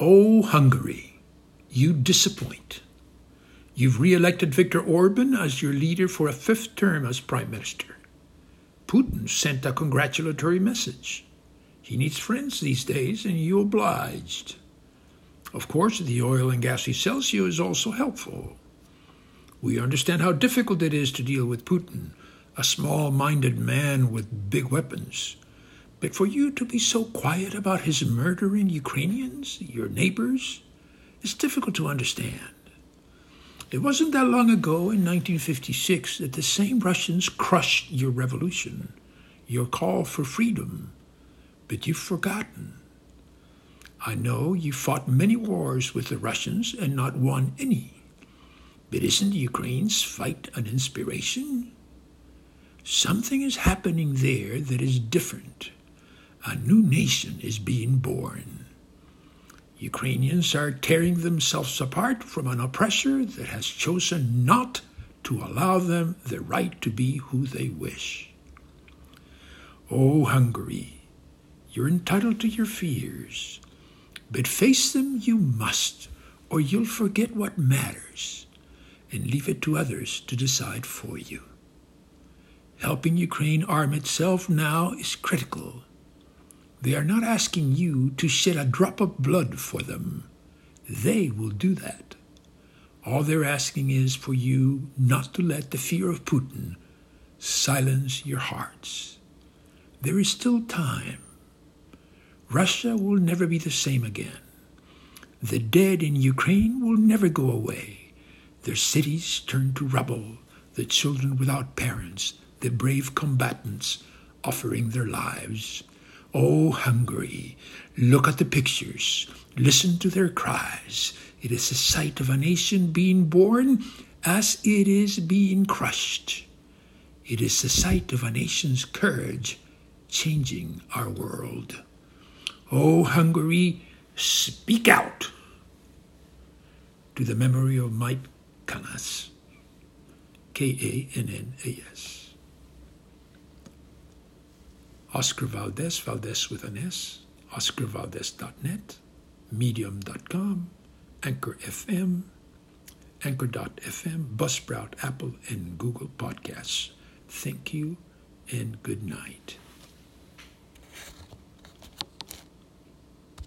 Oh, Hungary, you disappoint. You've re elected Viktor Orban as your leader for a fifth term as Prime Minister. Putin sent a congratulatory message. He needs friends these days, and you obliged. Of course, the oil and gas he sells you is also helpful. We understand how difficult it is to deal with Putin, a small minded man with big weapons. But for you to be so quiet about his murdering Ukrainians, your neighbors, is difficult to understand. It wasn't that long ago, in 1956, that the same Russians crushed your revolution, your call for freedom, but you've forgotten. I know you fought many wars with the Russians and not won any. But isn't Ukraine's fight an inspiration? Something is happening there that is different. A new nation is being born. Ukrainians are tearing themselves apart from an oppressor that has chosen not to allow them the right to be who they wish. Oh, Hungary, you're entitled to your fears, but face them you must, or you'll forget what matters and leave it to others to decide for you. Helping Ukraine arm itself now is critical they are not asking you to shed a drop of blood for them. They will do that. All they're asking is for you not to let the fear of Putin silence your hearts. There is still time. Russia will never be the same again. The dead in Ukraine will never go away. Their cities turn to rubble, the children without parents, the brave combatants offering their lives. Oh, Hungary, look at the pictures, listen to their cries. It is the sight of a nation being born as it is being crushed. It is the sight of a nation's courage changing our world. Oh, Hungary, speak out to the memory of Mike Kannas, K A N N A S. Oscar Valdez, Valdez with an S, oscarvaldez.net, medium.com, Anchor FM, Anchor.fm, Buzzsprout, Apple, and Google Podcasts. Thank you and good night.